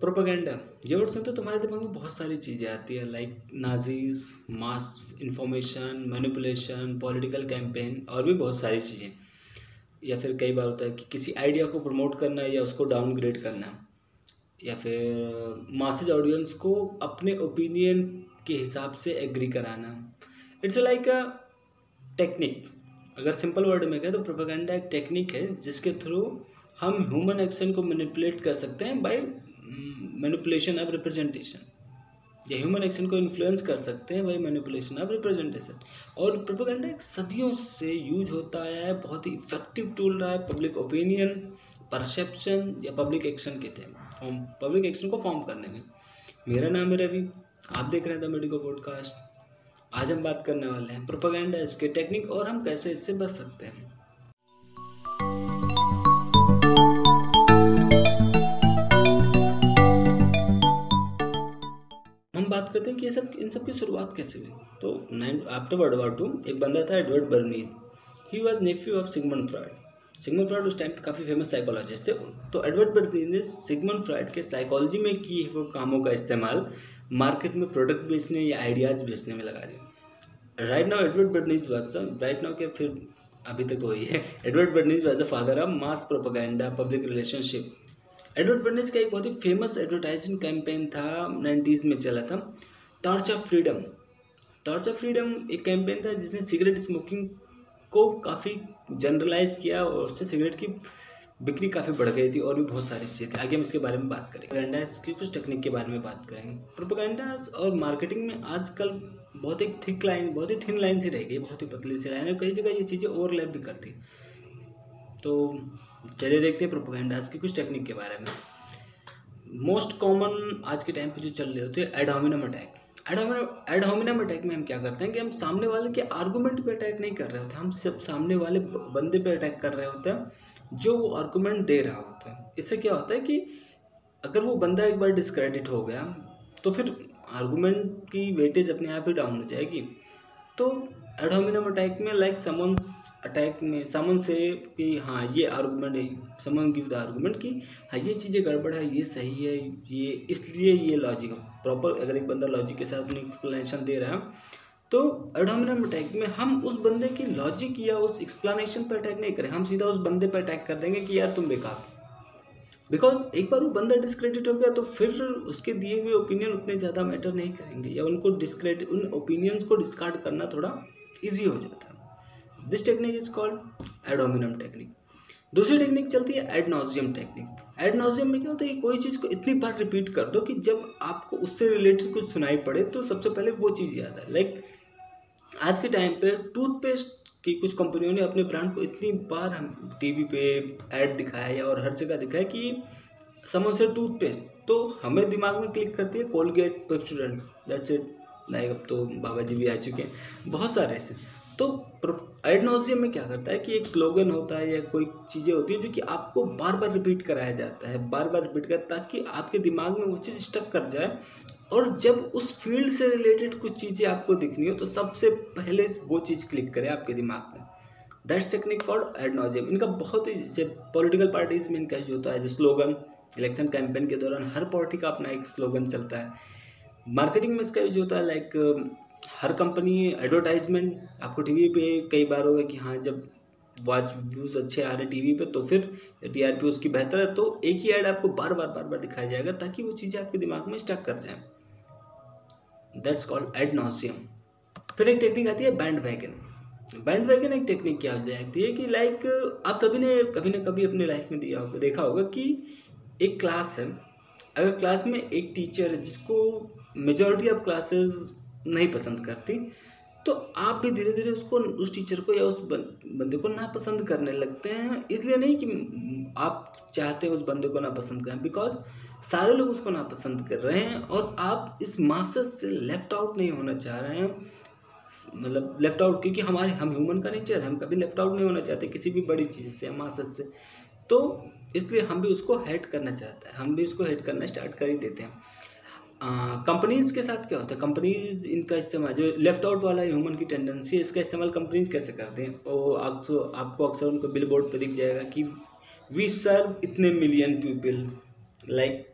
Propaganda. ये word सुनते तुम्हारे दिमाग में बहुत सारी चीज़ें आती है like Nazis mass information manipulation political campaign और भी बहुत सारी चीज़ें। या फिर कई बार होता है कि किसी आइडिया को प्रमोट करना है या उसको डाउनग्रेड करना। या फिर मासेज ऑडियंस को अपने ओपिनियन के हिसाब से एग्री कराना। इट्स लाइक अ टेक्निक अगर सिंपल वर्ड में कहें तो प्रोपागेंडा एक टेक्निक है जिसके थ्रू हम ह्यूमन एक्शन को मैनिपुलेट कर सकते हैं बाय मैनिपुलेशन ऑफ़ रिप्रेजेंटेशन या ह्यूमन एक्शन को इन्फ्लुएंस कर सकते हैं, वही मैनिपुलेशन ऑफ़ रिप्रेजेंटेशन और प्रोपोगंडा एक सदियों से यूज़ होता आया है, बहुत ही इफ़ेक्टिव टूल रहा है पब्लिक ओपिनियन परसेप्शन या पब्लिक एक्शन के टाइम फॉर्म पब्लिक एक्शन को फॉर्म करने में। मेरा नाम है रवि, आप देख रहे हैं द मेडिको पॉडकास्ट आज हम बात करने वाले हैं प्रोपोगंडा इसके टेक्निक और हम कैसे इससे बच सकते हैं। बात करते हैं कि ये सब, इन सब की शुरुआत कैसे हुई? तो nine after world war two एक बंदा था Edward Bernays he was nephew of Sigmund Freud Sigmund Freud उस टाइम काफ़ी फ़ेमस साइकोलॉजिस्ट थे। तो एडवर्ड बर्नीज ने सिगमन फ्रॉयड के साइकोलॉजी में की वो कामों का इस्तेमाल मार्केट में प्रोडक्ट बेचने या आइडियाज़ बेचने में लगा दिया। Right now Edward Bernays was right now के फिर अभी तक वही है। Edward Bernays was the father of mass propaganda public relationship Edward Bernays का एक बहुत ही फ़ेमस एडवर्टाइजिंग कैंपेन था नाइन्टीज़ में चला था torch of freedom torch of freedom एक कैंपेन था जिसने सिगरेट स्मोकिंग को काफ़ी जनरलाइज किया और उससे सिगरेट की बिक्री काफ़ी बढ़ गई थी और भी बहुत सारी चीज़ें थी। आगे हम इसके बारे में बात करेंगे। प्रोपेगेंडाज की कुछ टेक्निक के बारे में बात करेंगे। प्रोपेगेंडाज और मार्केटिंग में आजकल बहुत एक थिक लाइन बहुत ही थिन लाइन सी रह गई, बहुत ही पतली सी लाइन है। कई जगह ये चीज़ें ओवरलैप भी करती। तो चलिए देखते हैं प्रोपोगेंडाज की कुछ टेक्निक के बारे में। मोस्ट कॉमन आज के टाइम पे जो चल रहे होते हैं एडोमिनम अटैक एडोमिनम अटैक में हम क्या करते हैं कि हम सामने वाले के आर्गूमेंट पे अटैक नहीं कर रहे होते, हम सब सामने वाले बंदे पे अटैक कर रहे होते हैं, जो वो आर्गूमेंट दे रहा होता है। इससे क्या होता है कि अगर वो बंदा एक बार डिस्क्रेडिट हो गया तो फिर आर्गूमेंट की वेटेज अपने आप ही डाउन हो जाएगी। तो एडोमिनम अटैक में लाइक समन्स अटैक में समन से कि हाँ ये आर्गूमेंट है समन गिव द आर्गूमेंट कि हाँ ये चीज़ें गड़बड़ है, ये सही है, ये इसलिए ये लॉजिक प्रॉपर अगर एक बंदा लॉजिक के साथ अपनी एक्सप्लेनेशन दे रहा है तो एडोमिनम अटैक में हम उस बंदे की लॉजिक या उस एक्सप्लेनेशन पर अटैक नहीं करें। हम सीधा उस बंदे पर अटैक कर देंगे कि यार तुम बेकार बिकॉज़ एक बार वो बंदा डिस्क्रेडिट हो गया तो फिर उसके दिए हुए ओपिनियन उतने ज़्यादा मैटर नहीं करेंगे। या उनको डिस्क्रेडिट उन ओपिनियंस को डिस्कार्ड करना थोड़ा ईजी हो जाता है। This technique is called ad hominem technique दूसरी टेक्निक चलती है एडनोजियम टेक्निक एडनोजियम में क्या होता है कोई चीज़ को इतनी बार रिपीट कर दो कि जब आपको उससे रिलेटेड कुछ सुनाई पड़े तो सबसे पहले वो चीज़ याद है लाइक आज के टाइम पे टूथपेस्ट की कुछ कंपनियों ने अपने ब्रांड को इतनी बार हम टीवी पे ऐड दिखाया या और हर जगह दिखाया कि समझ से टूथपेस्ट तो हमें दिमाग में क्लिक करती है Colgate Pepsodent that's it like अब तो बाबा जी भी आ चुके हैं। बहुत सारे ऐसे। तो एडनोजियम में क्या करता है कि एक स्लोगन होता है या कोई चीज़ें होती है जो कि आपको बार बार रिपीट कराया जाता है, बार बार रिपीट कर, ताकि आपके दिमाग में वो चीज़ स्टक कर जाए। और जब उस फ़ील्ड से रिलेटेड कुछ चीज़ें आपको दिखनी हो तो सबसे पहले वो चीज़ क्लिक करे आपके दिमाग में। दैट्स टेक्निक कॉल्ड एडनोजियम इनका बहुत ही, जैसे पॉलिटिकल पार्टीज़ में इनका जो होता है जो स्लोगन इलेक्शन कैंपेन के दौरान हर पार्टी का अपना एक स्लोगन चलता है। मार्केटिंग में इसका यूज़ होता है लाइक हर कंपनी एडवर्टाइजमेंट आपको टीवी पे कई बार होगा कि हाँ जब वॉच व्यूज़ अच्छे आ रहे टीवी पे तो फिर टीआरपी उसकी बेहतर है। तो एक ही ऐड आपको बार बार बार बार दिखाया जाएगा ताकि वो चीज़ें आपके दिमाग में स्टक कर जाए। दैट्स कॉल्ड एड नॉसियम फिर एक टेक्निक आती है बैंड वैगन बैंड वैगन एक टेक्निक क्या हो? जाती है कि लाइक आप कभी ने कभी ने कभी अपने लाइफ में दिया होगा, देखा होगा कि एक क्लास है। अगर क्लास में एक टीचर है जिसको मेजोरिटी ऑफ़ क्लासेस नहीं पसंद करती तो आप भी धीरे धीरे उसको, उस टीचर को या उस बंदे को ना पसंद करने लगते हैं। इसलिए नहीं कि आप चाहते हैं उस बंदे को ना पसंद करें बिकॉज़ सारे लोग उसको ना पसंद कर रहे हैं और आप इस मासस से लेफ़्ट आउट नहीं होना चाह रहे हैं। मतलब लेफ़्ट आउट क्योंकि हमारे, हम ह्यूमन का नेचर हम कभी लेफ़्ट आउट नहीं होना चाहते किसी भी बड़ी चीज़ से मासस से। तो इसलिए हम भी उसको हेट करना चाहते हैं, हम भी उसको हेट करना स्टार्ट कर ही देते हैं। कंपनीज़ के साथ क्या होता है? कंपनीज़ इनका इस्तेमाल, जो लेफ़्ट आउट वाला ह्यूमन की टेंडेंसी है, इसका इस्तेमाल कंपनीज़ कैसे करते हैं? वो आपको आपको अक्सर उनको बिल बोर्ड पर दिख जाएगा कि वी सर्व इतने मिलियन पीपल लाइक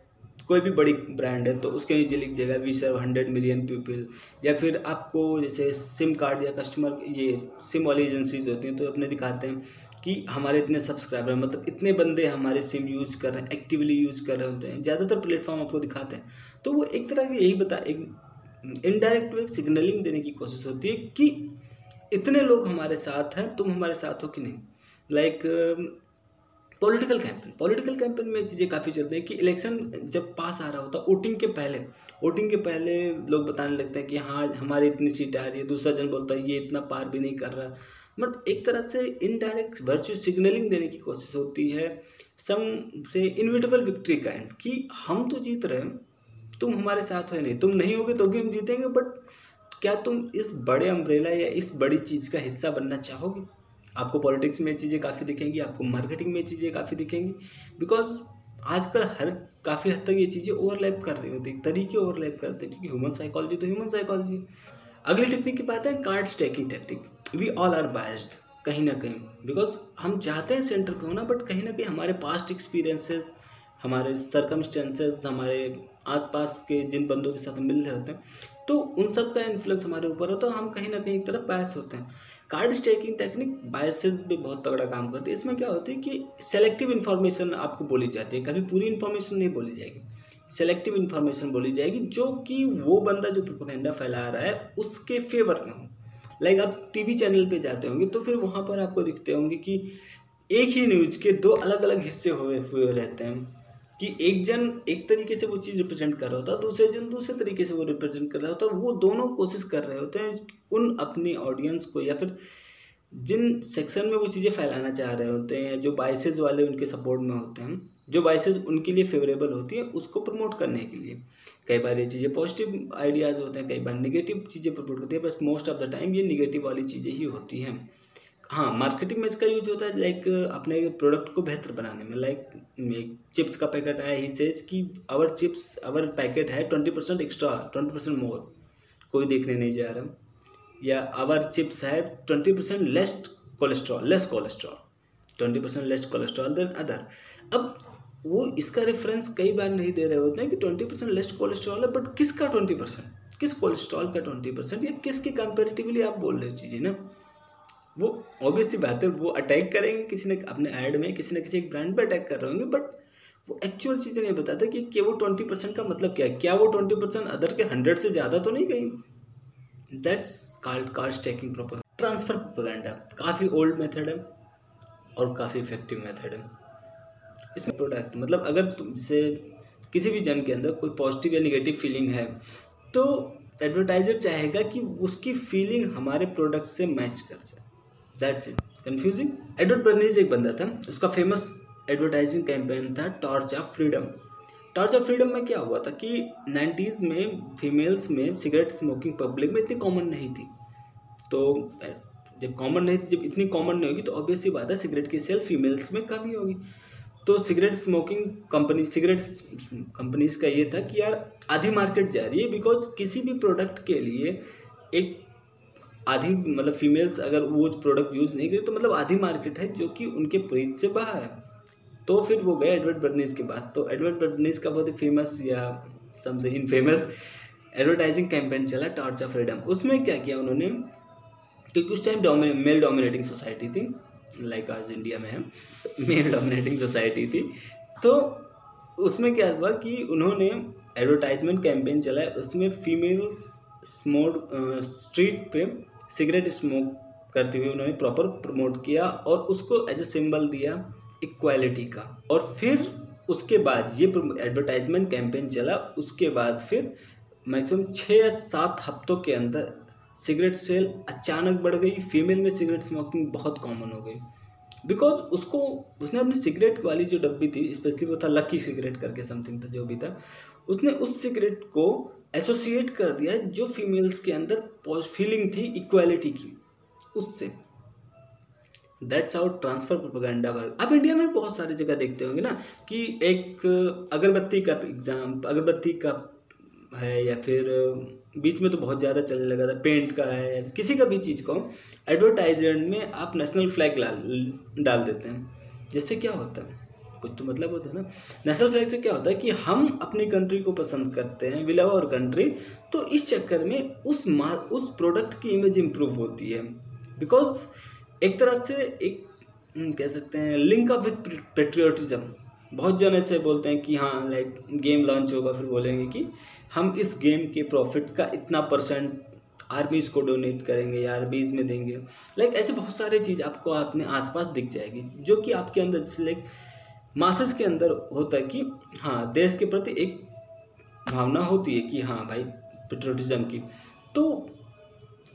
कोई भी बड़ी ब्रांड है तो उसके नीचे लिख जाएगा we serve hundred million people या फिर आपको जैसे सिम कार्ड या कस्टमर ये सिम वाली एजेंसीज होती हैं तो अपने दिखाते हैं कि हमारे इतने सब्सक्राइबर मतलब इतने बंदे हमारे सिम यूज़ कर रहे हैं एक्टिवली यूज़ कर रहे होते हैं, ज़्यादातर प्लेटफॉर्म आपको दिखाते हैं। तो वो एक तरह की यही बता, एक इनडायरेक्ट वे सिग्नलिंग देने की कोशिश होती है कि इतने लोग हमारे साथ हैं, तुम हमारे साथ हो कि नहीं? Like political campaign political campaign में चीज़ें काफ़ी चलती हैं कि इलेक्शन जब पास आ रहा होता है वोटिंग के पहले वोटिंग के पहले लोग बताने लगते हैं कि हाँ हमारी इतनी सीट आ रही है, दूसरा जन बोलता है, ये इतना पार भी नहीं कर रहा। बट एक तरह से इनडायरेक्ट वर्चुअल सिग्नलिंग देने की कोशिश होती है सम से इनविटेबल विक्ट्री काइंड कि हम तो जीत रहे हैं, तुम हमारे साथ हो नहीं, तुम नहीं होगे तो भी हम जीतेंगे बट क्या तुम इस बड़े अम्ब्रेला या इस बड़ी चीज़ का हिस्सा बनना चाहोगे? आपको पॉलिटिक्स में चीज़ें काफ़ी दिखेंगी, आपको मार्केटिंग में चीज़ें काफ़ी दिखेंगी बिकॉज़ आजकल हर काफ़ी हद तक ये चीज़ें ओवरलैप कर रही होती तरीके ओवरलैप करते हैं क्योंकि ह्यूमन साइकोलॉजी तो ह्यूमन साइकोलॉजी अगली टेक्निक की बात है card stacking technique. We all are biased कहीं ना कहीं। बिकॉज़ हम चाहते हैं सेंटर पे होना बट कहीं ना कहीं हमारे पास्ट एक्सपीरियंसेस हमारे सर्कमस्टेंसेस हमारे आसपास के जिन बंदों के साथ मिल रहे होते हैं तो उन सब का इन्फ्लुएंस हमारे ऊपर होता है तो हम कहीं ना कहीं एक तरफ़ बायस होते हैं। कार्ड स्टेकिंग टेक्निक बायसेस भी बहुत तगड़ा काम करती है। इसमें क्या होती है कि सेलेक्टिव इन्फॉर्मेशन आपको बोली जाती है, कभी पूरी इन्फॉर्मेशन नहीं बोली जाएगी। सेलेक्टिव इन्फॉर्मेशन बोली जाएगी, जो कि वो बंदा जो प्रोपोगंडा फैला रहा है, उसके फेवर में हो। लाइक आप टीवी चैनल पे जाते होंगे तो फिर वहाँ पर आपको दिखते होंगे कि एक ही न्यूज़ के दो अलग अलग हिस्से हुए हुए रहते हैं। कि एक जन एक तरीके से वो चीज़ रिप्रेजेंट कर रहा होता है दूसरे जन दूसरे तरीके से वो रिप्रेजेंट कर रहा होता। है वो दोनों कोशिश कर रहे होते हैं उन अपनी ऑडियंस को, या फिर जिन सेक्शन में वो चीज़ें फैलाना चाह रहे होते हैं जो बाइसेज वाले उनके सपोर्ट में होते हैं। जो बाइसेज उनके लिए फेवरेबल होती है, उसको प्रमोट करने के लिए। कई बार ये चीज़ें पॉजिटिव आइडियाज़ होते हैं, कई बार निगेटिव चीज़ें प्रमोट करती है बस मोस्ट ऑफ़ द टाइम ये निगेटिव वाली चीज़ें ही होती हैं। हाँ मार्केटिंग में इसका यूज़ होता है लाइक अपने प्रोडक्ट को बेहतर बनाने में। लाइक चिप्स का पैकेट आया ही सेज कि अवर चिप्स अवर पैकेट है twenty percent extra twenty percent more कोई देखने नहीं जा रहा। या अवर चिप्स है twenty percent less cholesterol less cholesterol twenty percent less cholesterol than other अब वो इसका रेफरेंस कई बार नहीं दे रहे होते हैं कि ट्वेंटी परसेंट लेस कोलेस्ट्रॉल है बट किसका ट्वेंटी परसेंट किस कोलेस्ट्रॉल का ट्वेंटी परसेंट या किसके कंपेरेटिवली आप बोल रहे चीज़ें ना? वो ऑब्वियस सी बात है वो अटैक करेंगे किसी ने अपने ऐड में किसी न किसी एक ब्रांड पे अटैक कर रहे होंगे बट वो एक्चुअल चीज़ें नहीं बताते कि, कि वो ट्वेंटी परसेंट का मतलब क्या है? क्या वो ट्वेंटी परसेंट अदर के हंड्रेड से ज़्यादा तो नहीं कहीं? That's called card stacking proper transfer propaganda काफ़ी ओल्ड मेथड है और काफ़ी इफ़ेक्टिव मेथड है। इसमें प्रोडक्ट मतलब अगर तुमसे किसी भी जन के अंदर कोई पॉजिटिव या निगेटिव फीलिंग है तो एडवर्टाइजर चाहेगा कि उसकी फीलिंग हमारे प्रोडक्ट से मैच कर जाए that's it confusing Edward Bernays एक बंदा था, उसका फ़ेमस एडवर्टाइजिंग कैंपेन था torch of freedom torch of freedom में क्या हुआ था कि नाइन्टीज़ में फीमेल्स में सिगरेट स्मोकिंग पब्लिक में इतनी कॉमन नहीं थी। तो जब कॉमन नहीं जब इतनी कॉमन नहीं होगी तो ऑब्वियसली बात है सिगरेट की सेल फीमेल्स में कम ही होगी। तो cigarette smoking company, cigarette companies का ये था कि यार आधी मार्केट जा रही है बिकॉज़ किसी भी प्रोडक्ट के लिए एक आधी मतलब फीमेल्स अगर वो प्रोडक्ट यूज़ नहीं करें तो मतलब आधी मार्केट है जो कि उनके प्रीत से बाहर है। तो फिर वो गए एडवर्ड बर्नीस के बाद। तो एडवर्ड बर्नीस का बहुत ही फ़ेमस या समझे इन फ़ेमस एडवर्टाइजिंग कैंपेन चला टॉर्च ऑफ़ फ्रीडम उसमें क्या किया उन्होंने क्योंकि उस टाइम मेल डोमिनेटिंग सोसाइटी थी। लाइक आज इंडिया में है मेल डोमिनेटिंग सोसाइटी थी। तो उसमें क्या हुआ कि उन्होंने एडवर्टाइजमेंट कैंपेन चलाया, उसमें फीमेल्स स्मोड स्ट्रीट पे सिगरेट स्मोक करते हुए उन्होंने प्रॉपर प्रमोट किया और उसको एज ए सिंबल दिया इक्वालिटी का। और फिर उसके बाद ये एडवर्टाइजमेंट कैंपेन चला, उसके बाद फिर मैक्सिमम छः या सात हफ्तों के अंदर सिगरेट सेल अचानक बढ़ गई, फीमेल में सिगरेट स्मोकिंग बहुत कॉमन हो गई। बिकॉज़ उसको, उसने अपनी सिगरेट वाली जो डब्बी थी स्पेशली वो था लकी सिगरेट करके समथिंग था, जो भी था, उसने उस सिगरेट को एसोसिएट कर दिया जो फीमेल्स के अंदर फीलिंग थी इक्वालिटी की, उससे। That's how transfer propaganda work आप इंडिया में बहुत सारी जगह देखते होंगे ना कि एक अगरबत्ती का एग्ज़ाम अगरबत्ती का है या फिर बीच में तो बहुत ज़्यादा चलने लगा था। पेंट का है, किसी का भी चीज़ को एडवर्टाइजमेंट में आप नेशनल फ्लैग डाल देते हैं। जिससे क्या होता है? कुछ तो मतलब होता है ना। नेशनल फ्लैग से क्या होता है कि हम अपनी कंट्री को पसंद करते हैं, विल और कंट्री तो इस चक्कर में उस मार उस प्रोडक्ट की इमेज इम्प्रूव होती है। बिकॉज़ एक तरह से एक कह सकते हैं लिंक अप विथ पेट्रियोटिज्म बहुत जन ऐसे बोलते हैं कि हाँ लाइक गेम लॉन्च होगा, फिर बोलेंगे कि हम इस गेम के प्रॉफिट का इतना परसेंट आर्मीज को डोनेट करेंगे या आर्मीज में देंगे। लाइक ऐसे बहुत सारे चीज़ आपको अपने आसपास दिख जाएगी, जो कि आपके अंदर, जैसे लाइक मासेस के अंदर होता है कि हाँ देश के प्रति एक भावना होती है कि हाँ भाई पेट्रोटिज्म की। तो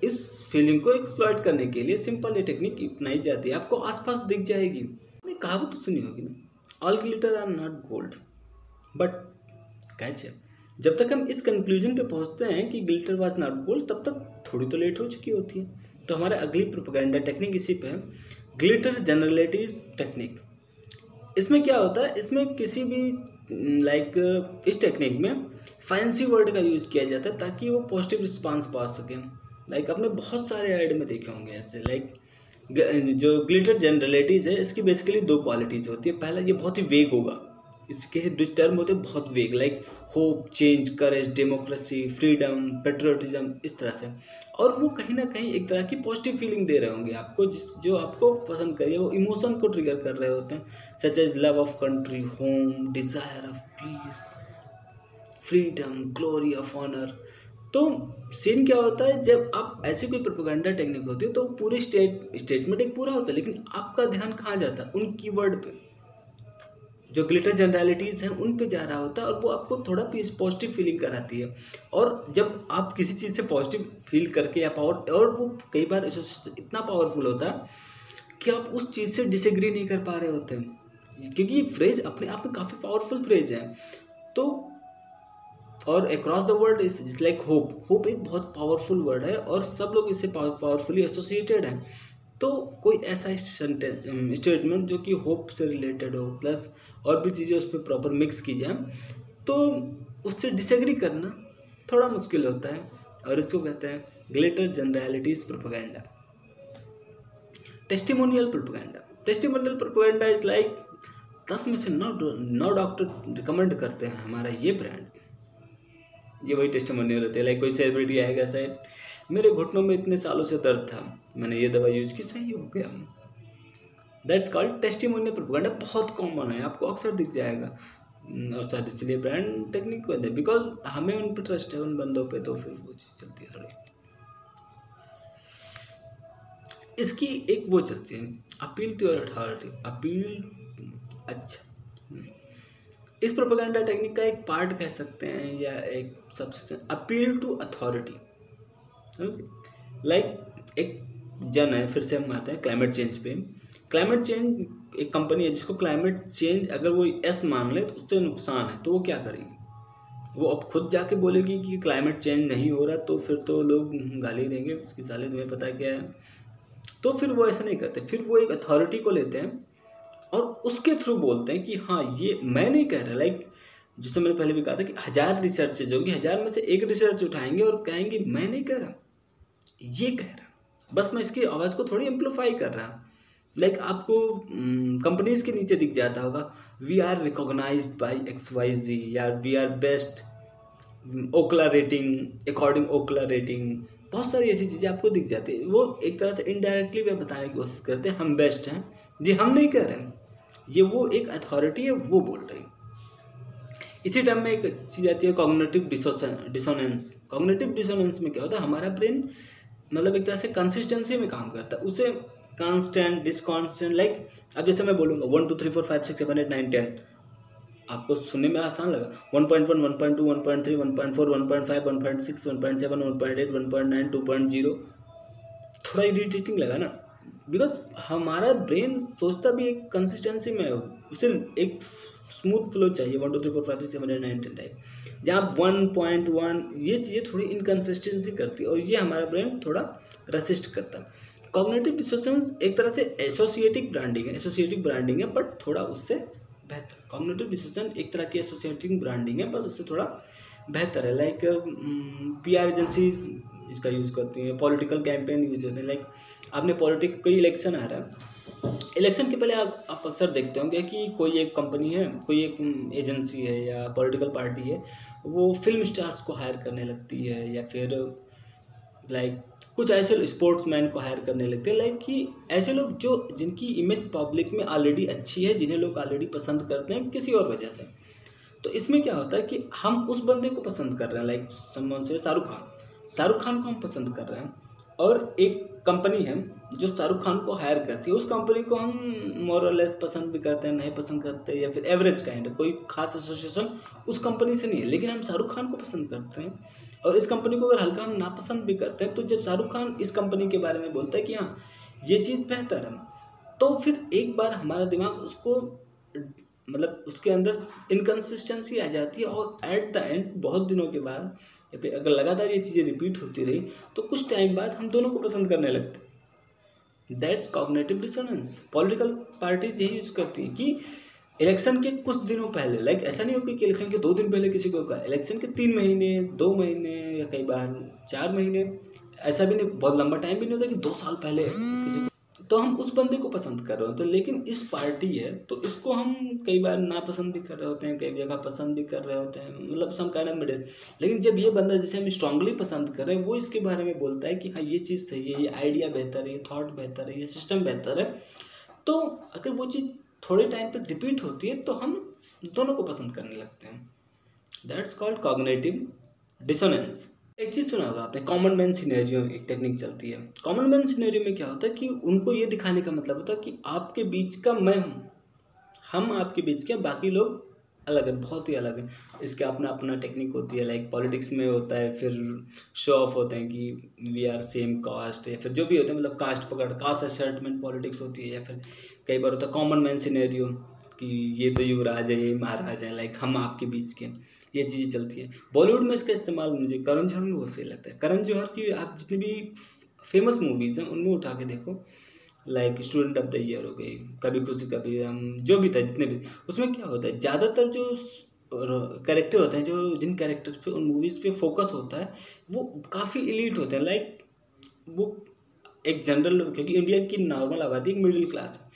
इस फीलिंग को एक्सप्लॉयट करने के लिए सिंपल ये टेक्निक अपनाई जाती है। आपको आसपास दिख जाएगी। मैंने कहावत तो सुनी होगी ना all glitter are not gold but catch है जब तक हम इस कंक्लूजन पे पहुँचते हैं कि ग्लिटर वाज नॉट गोल्ड तब तक थोड़ी तो लेट हो चुकी होती है। तो हमारा अगली प्रोपोगंडा टेक्निक इसी पे है। ग्लिटर जनरलिटीज टेक्निक इसमें क्या होता है? इसमें किसी भी लाइक like, इस टेक्निक में फैंसी वर्ड का यूज़ किया जाता है ताकि वो पॉजिटिव रिस्पांस पा सकें। लाइक आपने बहुत सारे ऐड में देखे होंगे ऐसे। लाइक जो ग्लिटर जनरलिटीज़ है इसकी बेसिकली दो क्वालिटीज़ होती है। पहला ये बहुत ही वेग होगा। इसके टर्म होते हैं बहुत vague like hope change courage democracy freedom patriotism इस तरह से। और वो कहीं ना कहीं एक तरह की पॉजिटिव फीलिंग दे रहे होंगे आपको, जिस, जो आपको पसंद करिए वो इमोशन को ट्रिगर कर रहे होते हैं such as love of country home desire of peace freedom glory of honour तो सीन क्या होता है, जब आप ऐसी कोई प्रोपोगंडा टेक्निक होती है तो पूरे स्टेट स्टेटमेंट एक पूरा होता है, लेकिन आपका ध्यान कहाँ जाता है? उन कीवर्ड पे। जो ग्लिटर जनरलिटीज़ हैं, उन पे जा रहा होता है और वो आपको थोड़ा पॉजिटिव फीलिंग कराती है। और जब आप किसी चीज़ से पॉजिटिव फील करके या पावर और वो कई बार इतना पावरफुल होता है कि आप उस चीज़ से डिसएग्री नहीं कर पा रहे होते क्योंकि ये फ्रेज अपने आप में काफ़ी पावरफुल फ्रेज है। तो और across the world is like hope hope एक बहुत पावरफुल वर्ड है और सब लोग इससे पावरफुली एसोसिएटेड हैं। तो कोई ऐसा स्टेटमेंट जो कि होप से रिलेटेड हो प्लस और भी चीज़ें उस पर प्रॉपर मिक्स की जाए तो उससे डिसएग्री करना थोड़ा मुश्किल होता है और इसको कहते हैं glitter generalities propaganda testimonial propaganda testimonial propaganda is like दस में से नौ नौ डॉक्टर रिकमेंड करते हैं हमारा ये ब्रांड ये वही टेस्टिमोनियल होते हैं लाइक कोई सेलिब्रिटी आएगा शायद मेरे घुटनों में इतने सालों से दर्द था। मैंने ये दवा यूज़ की, सही हो गया। दैट्स कॉल्ड टेस्टिमोनियल प्रोपोगंडा बहुत कॉमन है, आपको अक्सर दिख जाएगा। और शायद इसलिए ब्रांड टेक्निक को बिकॉज़ हमें उन पर ट्रस्ट है, उन बंदों पे तो फिर वो चीज़ चलती है थोड़ी इसकी एक वो चलती है अपील टू अथॉरिटी अपील अच्छा। इस प्रोपोगंडा टेक्निक का एक पार्ट कह सकते हैं, या एक सबसे अपील टू अथॉरिटी लाइक एक जन है, फिर से हम आते हैं क्लाइमेट चेंज पे। क्लाइमेट चेंज एक कंपनी है जिसको क्लाइमेट चेंज अगर वो एस मान ले तो उससे नुकसान है तो वो क्या करेगी? वो अब खुद जाके बोलेगी कि क्लाइमेट चेंज नहीं हो रहा तो फिर तो लोग गाली देंगे, उसकी साले तुम्हें पता क्या है। तो फिर वो ऐसा नहीं करते, फिर वो एक अथॉरिटी को लेते हैं और उसके थ्रू बोलते हैं कि हाँ ये मैं नहीं कह रहा लाइक जिससे मैंने पहले भी कहा था कि हज़ार रिसर्चेज होगी, हज़ार में से एक रिसर्च उठाएँगे और कहेंगे, मैं नहीं कह रहा। ये कह रहा बस मैं इसकी आवाज़ को थोड़ी एम्प्लीफाई कर रहा हूँ। लाइक like आपको कंपनीज़ हम्म, के नीचे दिख जाता होगा we are recognise by X Y Z या we are best Ookla rating according Ookla rating बहुत सारी ऐसी चीज़ें आपको दिख जाती है। वो एक तरह से इनडायरेक्टली वे बताने की कोशिश करते हैं हम बेस्ट हैं। जी हम नहीं कह रहे हैं। ये वो एक अथॉरिटी है वो बोल रही इसी टाइम में एक चीज़ आती है कॉग्नेटिव डिसोनेंस कॉग्नेटिव डिसोनेंस में क्या होता है? हमारा ब्रेन मतलब एक तरह से कंसिस्टेंसी में काम करता है। उसे कांस्टेंट डिसकॉन्स्टेंट लाइक अब जैसे मैं बोलूँगा one two three four five six seven eight nine ten आपको सुनने में आसान लगा। One point one one point two one point three one point four one point five one point six one point seven one point eight one point nine two point zero थोड़ा irritating लगा ना। Because हमारा brain सोचता भी एक consistency में उसे एक स्मूथ फ्लो चाहिए one two three four five six seven eight nine ten type जहाँ वन पॉइंट वन ये चीज़ें थोड़ी इनकन्सिस्टेंसी करती है और ये हमारा ब्रेन थोड़ा रसिस्ट करता है। कॉग्नेटिव डिसोसिएशन एक तरह से एसोसिएटिव ब्रांडिंग है एसोसिएटिव ब्रांडिंग है बट थोड़ा उससे बेहतर। कॉग्नेटिव डिसोसिएशन एक तरह की एसोसिएटिव ब्रांडिंग है बस उससे थोड़ा बेहतर है। लाइक पी आर एजेंसीज इसका यूज़ करती हैं पॉलिटिकल कैंपेन यूज़ होते हैं। लाइक आपने पॉलिटिक कोई इलेक्शन आ रहा है। इलेक्शन के पहले आप, आप अक्सर देखते होंगे कि कोई एक कंपनी है कोई एक एजेंसी है या पॉलिटिकल पार्टी है वो फ़िल्म स्टार्स को हायर करने लगती है या फिर लाइक कुछ ऐसे स्पोर्ट्स मैन को हायर करने लगते हैं। लाइक कि ऐसे लोग जो जिनकी इमेज पब्लिक में ऑलरेडी अच्छी है जिन्हें लोग ऑलरेडी पसंद करते हैं किसी और वजह से। तो इसमें क्या होता है कि हम उस बंदे को पसंद कर रहे हैं लाइक से शाहरुख खान। शाहरुख खान को हम पसंद कर रहे हैं। और एक कंपनी है जो शाहरुख खान को हायर करती है। उस कंपनी को हम मोरलेस पसंद भी करते हैं, नहीं पसंद करते या फिर एवरेज काइंड कोई खास एसोसिएशन उस कंपनी से नहीं है। लेकिन हम शाहरुख खान को पसंद करते हैं और इस कंपनी को अगर हल्का हम नापसंद भी करते हैं तो जब शाहरुख खान इस कंपनी के बारे में बोलता है कि हाँ ये चीज़ बेहतर है तो फिर एक बार हमारा दिमाग उसको मतलब उसके अंदर इनकन्सिस्टेंसी आ जाती है और एट द एंड बहुत दिनों के बाद या फिर अगर लगातार ये चीज़ें रिपीट होती रही तो कुछ टाइम बाद हम दोनों को पसंद करने लगते। That's cognitive dissonance political parties यही यूज़ करती हैं कि इलेक्शन के कुछ दिनों पहले लाइक ऐसा नहीं होगा कि इलेक्शन के दो दिन पहले किसी को कहा इलेक्शन के तीन महीने, दो महीने या कई बार चार महीने, ऐसा भी नहीं, बहुत लंबा टाइम भी नहीं होता कि दो साल पहले किसी तो हम उस बंदे को पसंद कर रहे होते हैं, लेकिन इस पार्टी है तो इसको हम कई बार नापसंद भी कर रहे होते हैं, कई जगह पसंद भी कर रहे होते हैं मतलब सम काइंड ऑफ़ मिडिल लेकिन जब ये बंदा जिसे हम स्ट्रांगली पसंद कर रहे हैं, वो इसके बारे में बोलता है कि हाँ ये चीज़ सही है, ये आइडिया बेहतर है, ये थाट बेहतर है, ये सिस्टम बेहतर है। तो अगर वो चीज़ थोड़े टाइम तक रिपीट होती है तो हम दोनों को पसंद करने लगते हैं। दैट्स कॉल्ड कॉग्नेटिव डिसोनेंस एक चीज़ सुना होगा आपने कॉमन मैन सिनेरियो एक टेक्निक चलती है। कॉमन मैन सिनेरियो में क्या होता है कि उनको ये दिखाने का मतलब होता है कि आपके बीच का मैं हूँ, हम आपके बीच के बाकी लोग अलग है, बहुत ही अलग है। इसके अपना अपना टेक्निक होती है लाइक पॉलिटिक्स में होता है, फिर शो ऑफ़ होते हैं कि वी आर सेम कास्ट या फिर जो भी होते हैं मतलब कास्ट पकड़ कास्ट असर्टमेंट पॉलिटिक्स होती है, या फिर कई बार होता है कॉमन मैन सिनेरियो कि ये तो युवराज है, ये महाराज है लाइक हम आपके बीच के ये चीज़ें चलती है। बॉलीवुड में इसका इस्तेमाल मुझे करण जौहर में बहुत सही लगता है। करण जौहर की आप जितनी भी फ़ेमस मूवीज़ हैं, उनमें उठा के देखो। Like student of the year हो गई, कभी खुशी, कभी हम जो भी था, जितने भी। उसमें क्या होता है, ज़्यादातर जो कैरेक्टर होते हैं, जो जिन कैरेक्टर्स पे, उन मूवीज़ पे फोकस होता है, वो काफ़ी इलीट होते हैं। लाइक वो एक जनरल क्योंकि इंडिया की नॉर्मल आबादी एक मिडिल क्लास है।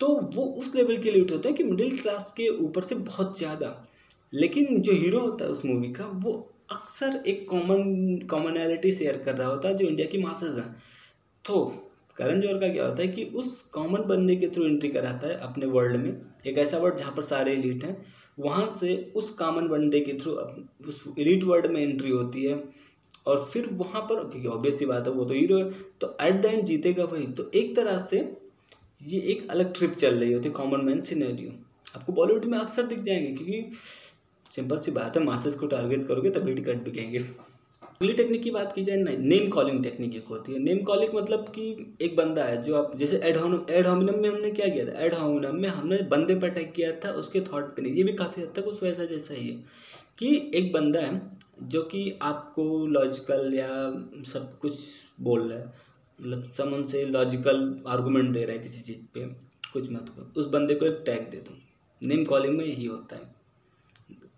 तो वो उस लेवल के इलीट होते हैं कि मिडिल क्लास के ऊपर से बहुत ज़्यादा लेकिन जो हीरो होता है उस मूवी का, वो अक्सर एक कॉमन कॉमनैलिटी शेयर कर रहा होता है जो इंडिया की मासेज हैं। तो करण जौहर का क्या होता है कि उस कॉमन बंदे के थ्रू एंट्री कराता है अपने वर्ल्ड में। एक ऐसा वर्ल्ड जहाँ पर सारे एलिट हैं। वहाँ से उस कॉमन बंदे के थ्रू उस एलिट वर्ल्ड में एंट्री होती है। और फिर वहाँ पर, क्योंकि ऑब्वियस सी बात है, वो तो हीरो है तो एट द एंड जीतेगा वही। तो एक तरह से ये एक अलग ट्रिप चल रही होती है कॉमन मैन सिनेरियो आपको बॉलीवुड में अक्सर दिख जाएँगे, क्योंकि सिंपल सी बात है मासेस को टारगेट करोगे तभी टिकट बिकेंगे। अगली टेक्निक की बात की जाए नेम कॉलिंग टेक्निक एक होती है। नेम कॉलिंग मतलब कि एक बंदा है जो आप, जैसे एड एड होमिनम में हमने क्या किया था? एड होमिनम में हमने बंदे पर अटैक किया था, उसके थॉट पे नहीं। ये भी काफ़ी हद तक उस वैसा जैसा ही है कि एक बंदा है जो कि आपको लॉजिकल या सब कुछ बोल रहा है। मतलब समन से लॉजिकल आर्गूमेंट दे रहा है किसी चीज़ पे, कुछ मत उस बंदे को एक टैग दे दो। नेम कॉलिंग में यही होता है।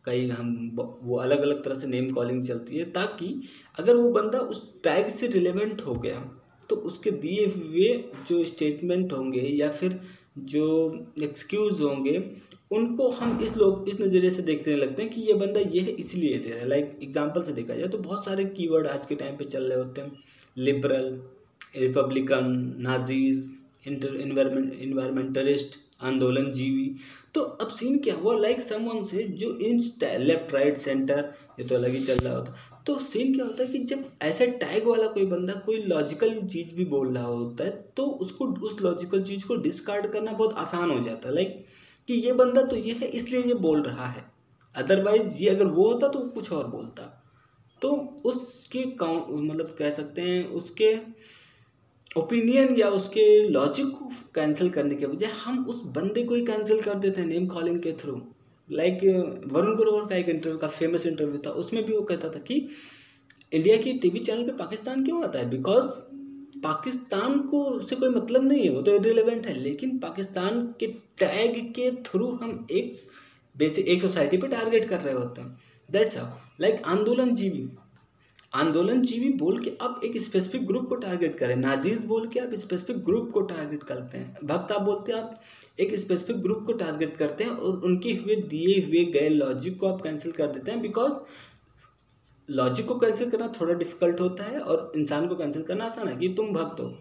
कई हम वो अलग अलग तरह से नेम कॉलिंग चलती है ताकि अगर वो बंदा उस टैग से रिलेवेंट हो गया तो उसके दिए हुए जो स्टेटमेंट होंगे या फिर जो एक्सक्यूज़ होंगे, उनको हम इस लोग, इस नज़रिए से देखने लगते हैं कि ये बंदा ये है इसलिए दे रहा है। लाइक एग्ज़ाम्पल से देखा जाए तो बहुत सारे कीवर्ड आज के टाइम पे चल रहे होते हैं। लिबरल रिपब्लिकन नाजीज इन्वायरमेंटलिस्ट आंदोलन जीवी तो अब सीन क्या हुआ? लाइक समवन से जो इन लेफ़्ट राइट सेंटर ये तो अलग ही चल रहा होता। तो सीन क्या होता है कि जब ऐसे टैग वाला कोई बंदा कोई लॉजिकल चीज़ भी बोल रहा होता है तो उसको, उस लॉजिकल चीज़ को डिस्कार्ड करना बहुत आसान हो जाता है। लाइक कि ये बंदा तो ये है, इसलिए ये बोल रहा है। अदरवाइज़ ये अगर वो होता तो कुछ और बोलता। तो उसके मतलब कह सकते हैं, उसके ओपिनियन या उसके लॉजिक को कैंसिल करने के बजाय हम उस बंदे को ही कैंसिल कर देते हैं नेम कॉलिंग के थ्रू लाइक वरुण ग्रोवर का एक इंटरव्यू का फ़ेमस इंटरव्यू था, उसमें भी वो कहता था कि इंडिया की टीवी चैनल पे पाकिस्तान क्यों आता है? बिकॉज़ पाकिस्तान को उससे कोई मतलब नहीं है, वो तो इरिलेवेंट है। लेकिन पाकिस्तान के टैग के थ्रू हम एक बेसिक एक सोसाइटी पे टारगेट कर रहे होते हैं। दैट्स हाउ लाइक आंदोलन जीवी आंदोलन जीवी बोल के आप एक स्पेसिफिक ग्रुप को टारगेट करें। नाजीज बोल के आप स्पेसिफिक ग्रुप को टारगेट करते हैं। भक्त आप बोलते हैं, आप एक स्पेसिफिक ग्रुप को टारगेट करते हैं और उनके हुए, दिए हुए गए लॉजिक को आप कैंसिल कर देते हैं बिकॉज़ लॉजिक को कैंसिल करना थोड़ा डिफ़िकल्ट होता है और इंसान को कैंसिल करना आसान है कि तुम भक्त हो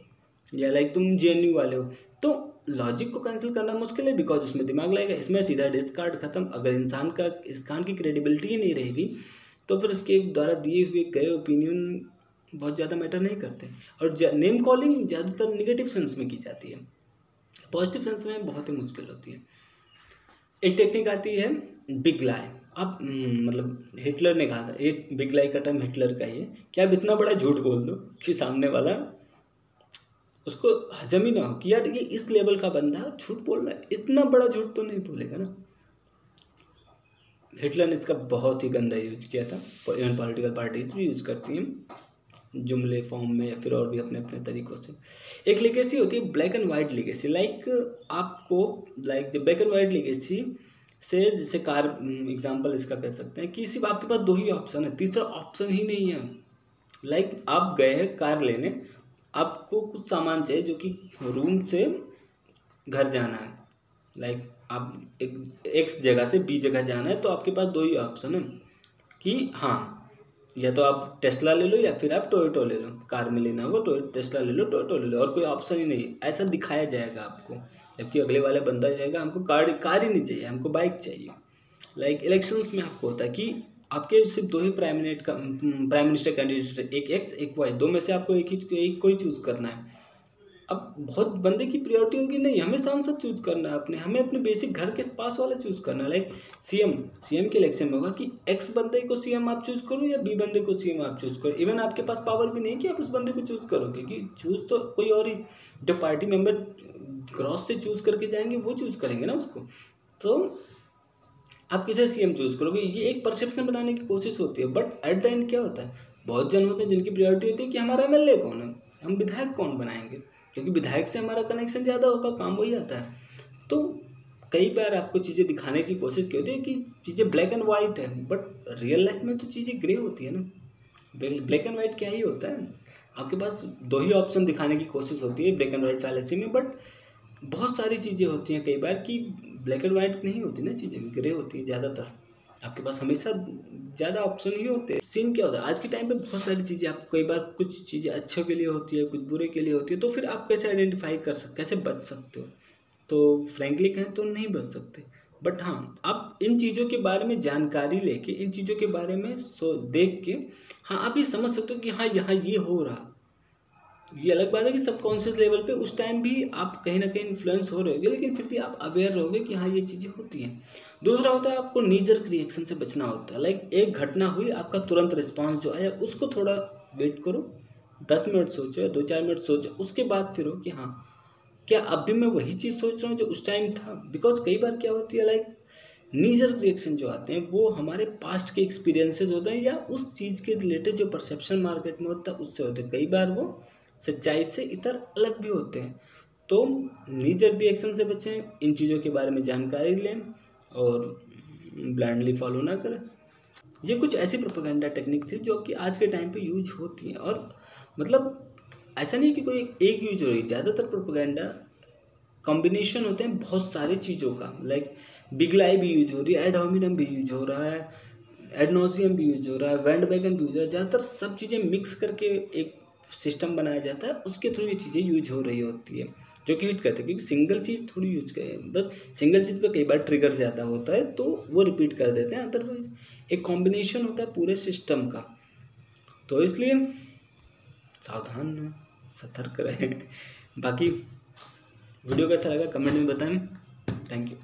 या लाइक तुम जे वाले हो। तो लॉजिक को कैंसिल करना मुश्किल है बिकॉज़ उसमें दिमाग लगेगा, इसमें सीधा डिस्कार्ड खत्म। अगर इंसान का इंसान की क्रेडिबिलिटी ही नहीं रहेगी तो फिर उसके द्वारा दिए हुए गए ओपिनियन बहुत ज़्यादा मैटर नहीं करते। और नेम कॉलिंग ज़्यादातर निगेटिव सेंस में की जाती है। पॉजिटिव सेंस में बहुत ही मुश्किल होती है। एक टेक्निक आती है बिग लाई अब मतलब हिटलर ने कहा था एक बिग लाई का टर्म हिटलर का ही है। कि आप इतना बड़ा झूठ बोल दो कि सामने वाला उसको हजम ही ना हो कि यार ये इस लेवल का बंदा झूठ बोल रहा है। इतना बड़ा झूठ तो नहीं बोलेगा ना। हिटलर ने इसका बहुत ही गंदा यूज़ किया था। इवन पॉलिटिकल पार्टीज़ भी यूज़ करती हैं, जुमले फॉर्म में या फिर और भी अपने अपने तरीक़ों से। एक लिगेसी होती है black and white legacy like आपको लाइक जब ब्लैक एंड वाइट लिगेसी से, जैसे कार एग्जांपल इसका कह सकते हैं कि सिर्फ़ आपके पास दो ही ऑप्शन है, तीसरा ऑप्शन ही नहीं है। लाइक आप गए हैं कार लेने, आपको कुछ सामान चाहिए जो कि रूम से घर जाना है। लाइक आप एक एक्स जगह से बी जगह जाना है तो आपके पास दो ही ऑप्शन है कि हाँ या तो आप टेस्ला ले लो या फिर आप टोयोटो ले लो। कार में लेना होगा तो टेस्ला ले लो टोयोटो ले लो और कोई ऑप्शन ही नहीं। ऐसा दिखाया जाएगा आपको जबकि अगले वाला बंदा जाएगा हमको कार कार ही नहीं चाहिए हमको बाइक चाहिए। लाइक like, इलेक्शंस में आपको होता है कि आपके सिर्फ़ दो ही प्राइम मिनिट का प्राइम मिनिस्टर कैंडिडेट एक एक्स एक वाई दो में से आपको एक ही एक को ही चूज़ करना है। अब बहुत बंदे की प्रियोरिटी होगी, नहीं, हमें सांसद चूज़ करना है अपने, हमें अपने बेसिक घर के पास वाला चूज़ करना है। लाइक सीएम सीएम के इलेक्शन में होगा कि एक्स बंदे को सीएम आप चूज़ करो या बी बंदे को सीएम आप चूज़ करो। इवन आपके पास पावर भी नहीं कि आप उस बंदे को चूज़ करो, क्योंकि चूज़ तो कोई और ही, जो पार्टी मेंबर क्रॉस से चूज़ करके जाएँगे, वो चूज़ करेंगे ना उसको। तो आप किसे सीएम चूज़ करोगे? ये एक परसेप्शन बनाने की कोशिश होती है बट एट द एंड क्या होता है? बहुत जन होते हैं जिनकी प्रायोरिटी होती है कि हमारा एमएलए कौन है? हम विधायक कौन बनाएँगे? क्योंकि विधायक से हमारा कनेक्शन ज़्यादा होगा, काम वही आता है। तो कई बार आपको चीज़ें दिखाने की कोशिश की होती है कि चीज़ें ब्लैक एंड वाइट है बट रियल लाइफ में तो चीज़ें ग्रे होती है ना। ब्लैक एंड वाइट क्या ही होता है? आपके पास दो ही ऑप्शन दिखाने की कोशिश होती है ब्लैक एंड वाइट फैलेसी में बट बहुत सारी चीज़ें होती हैं कई बार कि ब्लैक एंड वाइट नहीं होती ना चीज़ें ग्रे होती है ज़्यादातर। आपके पास हमेशा ज़्यादा ऑप्शन ही होते हैं। सीन क्या होता है? आज के टाइम पे बहुत सारी चीज़ें आप कई बार कुछ चीज़ें अच्छे के लिए होती है, कुछ बुरे के लिए होती है तो फिर आप कैसे आइडेंटिफाई कर सकते कैसे बच सकते हो? तो फ्रेंकली कहें तो नहीं बच सकते। बट हाँ आप इन चीज़ों के बारे में जानकारी लेके, इन चीज़ों के बारे में सो, देख के हाँ आप ये समझ सकते हो कि हाँ यहाँ ये हो रहा। ये अलग बात है कि सबकॉन्शियस लेवल पे उस टाइम भी आप कहीं ना कहीं इन्फ्लुएंस हो रहे होगे, लेकिन फिर भी आप अवेयर रहोगे कि हाँ ये चीज़ें होती हैं। दूसरा होता है आपको नीजर रिएक्शन से बचना होता है। लाइक एक घटना हुई, आपका तुरंत रिस्पॉन्स जो आया, उसको थोड़ा वेट करो। दस मिनट सोचो दो चार मिनट सोचो, उसके बाद फिर हो कि हाँ क्या अब भी मैं वही चीज़ सोच रहा हूँ जो उस टाइम था? बिकॉज़ कई बार क्या होती है लाइक नीजर रिएक्शन जो आते हैं, वो हमारे पास्ट के एक्सपीरियंसेस होते हैं या उस चीज़ के रिलेटेड जो परसेप्शन मार्केट में होता है, उससे होते हैं। कई बार वो सच्चाई से इतर अलग भी होते हैं। तो नीजर रिएक्शन से बचें, इन चीज़ों के बारे में जानकारी लें और ब्लाइंडली फॉलो ना करें। ये कुछ ऐसी प्रोपोगंडा टेक्निक थी जो कि आज के टाइम पे यूज़ होती हैं और मतलब ऐसा नहीं कि कोई एक यूज़ हो रही, ज़्यादातर प्रोपोगेंडा कॉम्बिनेशन होते हैं बहुत सारी चीज़ों का। लाइक बिग लाई भी यूज़ हो रही है एडोमिनम भी यूज़ हो रहा है एडनोजियम भी यूज़ हो रहा है वैंड बैगन भी यूज़ हो रहा है, ज़्यादातर सब चीज़ें मिक्स करके एक सिस्टम बनाया जाता है, उसके थ्रू ये चीज़ें यूज़ हो रही होती है। जो कि हिट करते हैं, क्योंकि सिंगल चीज़ थोड़ी यूज़ करें। मतलब सिंगल चीज़ पे कई बार ट्रिगर ज़्यादा होता है तो वो रिपीट कर देते हैं। अदरवाइज़ एक कॉम्बिनेशन होता है पूरे सिस्टम का। तो इसलिए सावधान सतर्क रहें। बाकी वीडियो कैसा लगा कमेंट में बताएँ। Thank you